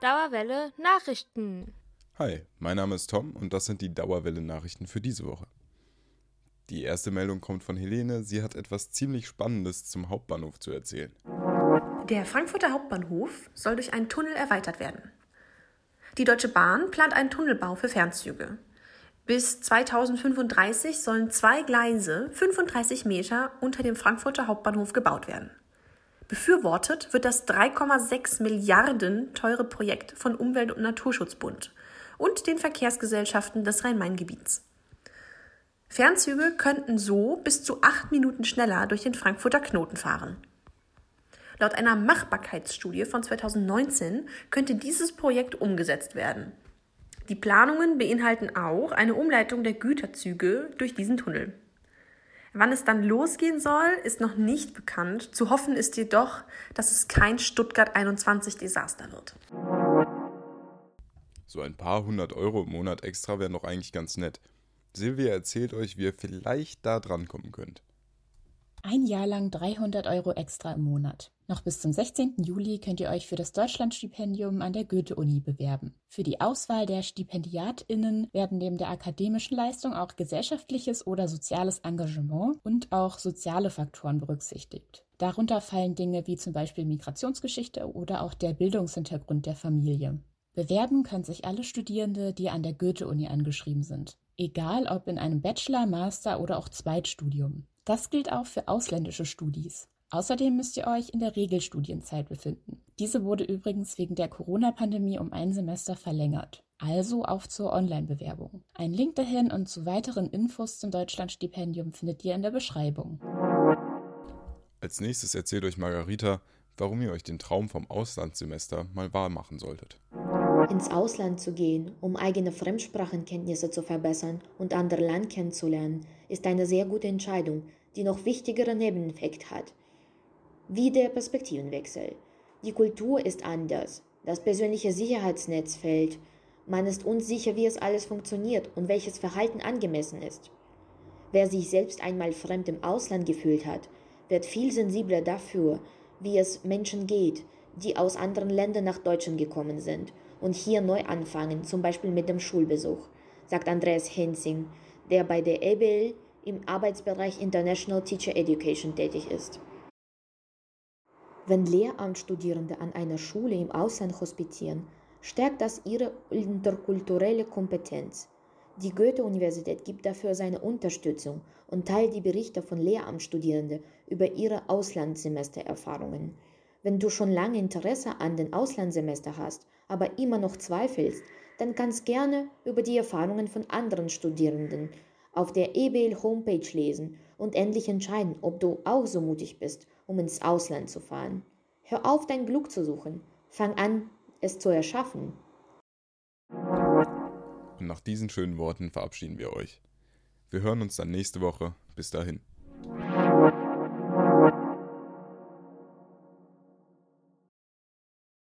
Dauerwelle Nachrichten. Hi, mein Name ist Tom und das sind die Dauerwelle Nachrichten für diese Woche. Die erste Meldung kommt von Helene. Sie hat etwas ziemlich Spannendes zum Hauptbahnhof zu erzählen. Der Frankfurter Hauptbahnhof soll durch einen Tunnel erweitert werden. Die Deutsche Bahn plant einen Tunnelbau für Fernzüge. Bis 2035 sollen zwei Gleise 35 Meter unter dem Frankfurter Hauptbahnhof gebaut werden. Befürwortet wird das 3,6 Milliarden teure Projekt von Umwelt- und Naturschutzbund und den Verkehrsgesellschaften des Rhein-Main-Gebiets. Fernzüge könnten so bis zu acht Minuten schneller durch den Frankfurter Knoten fahren. Laut einer Machbarkeitsstudie von 2019 könnte dieses Projekt umgesetzt werden. Die Planungen beinhalten auch eine Umleitung der Güterzüge durch diesen Tunnel. Wann es dann losgehen soll, ist noch nicht bekannt. Zu hoffen ist jedoch, dass es kein Stuttgart 21 Desaster wird. So ein paar hundert Euro im Monat extra wären doch eigentlich ganz nett. Silvia erzählt euch, wie ihr vielleicht da drankommen könnt. Ein Jahr lang 300 Euro extra im Monat. Noch bis zum 16. Juli könnt ihr euch für das Deutschlandstipendium an der Goethe-Uni bewerben. Für die Auswahl der StipendiatInnen werden neben der akademischen Leistung auch gesellschaftliches oder soziales Engagement und auch soziale Faktoren berücksichtigt. Darunter fallen Dinge wie zum Beispiel Migrationsgeschichte oder auch der Bildungshintergrund der Familie. Bewerben können sich alle Studierende, die an der Goethe-Uni angeschrieben sind. Egal ob in einem Bachelor, Master oder auch Zweitstudium. Das gilt auch für ausländische Studis. Außerdem müsst ihr euch in der Regelstudienzeit befinden. Diese wurde übrigens wegen der Corona-Pandemie um ein Semester verlängert. Also auf zur Online-Bewerbung. Ein Link dahin und zu weiteren Infos zum Deutschlandstipendium findet ihr in der Beschreibung. Als nächstes erzählt euch Margarita, warum ihr euch den Traum vom Auslandssemester mal wahr machen solltet. Ins Ausland zu gehen, um eigene Fremdsprachenkenntnisse zu verbessern und andere Land kennenzulernen, ist eine sehr gute Entscheidung, die noch wichtigere Nebeneffekt hat. Wie der Perspektivenwechsel. Die Kultur ist anders. Das persönliche Sicherheitsnetz fällt. Man ist unsicher, wie es alles funktioniert und welches Verhalten angemessen ist. Wer sich selbst einmal fremd im Ausland gefühlt hat, wird viel sensibler dafür, wie es Menschen geht, die aus anderen Ländern nach Deutschland gekommen sind und hier neu anfangen, zum Beispiel mit dem Schulbesuch, sagt Andreas Hensing, der bei der EBL im Arbeitsbereich International Teacher Education tätig ist. Wenn Lehramtsstudierende an einer Schule im Ausland hospitieren, stärkt das ihre interkulturelle Kompetenz. Die Goethe-Universität gibt dafür seine Unterstützung und teilt die Berichte von Lehramtsstudierenden über ihre Auslandssemestererfahrungen. Wenn du schon lange Interesse an den Auslandssemester hast, aber immer noch zweifelst, dann kannst gerne über die Erfahrungen von anderen Studierenden auf der EBL Homepage lesen und endlich entscheiden, ob du auch so mutig bist, um ins Ausland zu fahren. Hör auf, dein Glück zu suchen. Fang an, es zu erschaffen. Und nach diesen schönen Worten verabschieden wir euch. Wir hören uns dann nächste Woche. Bis dahin.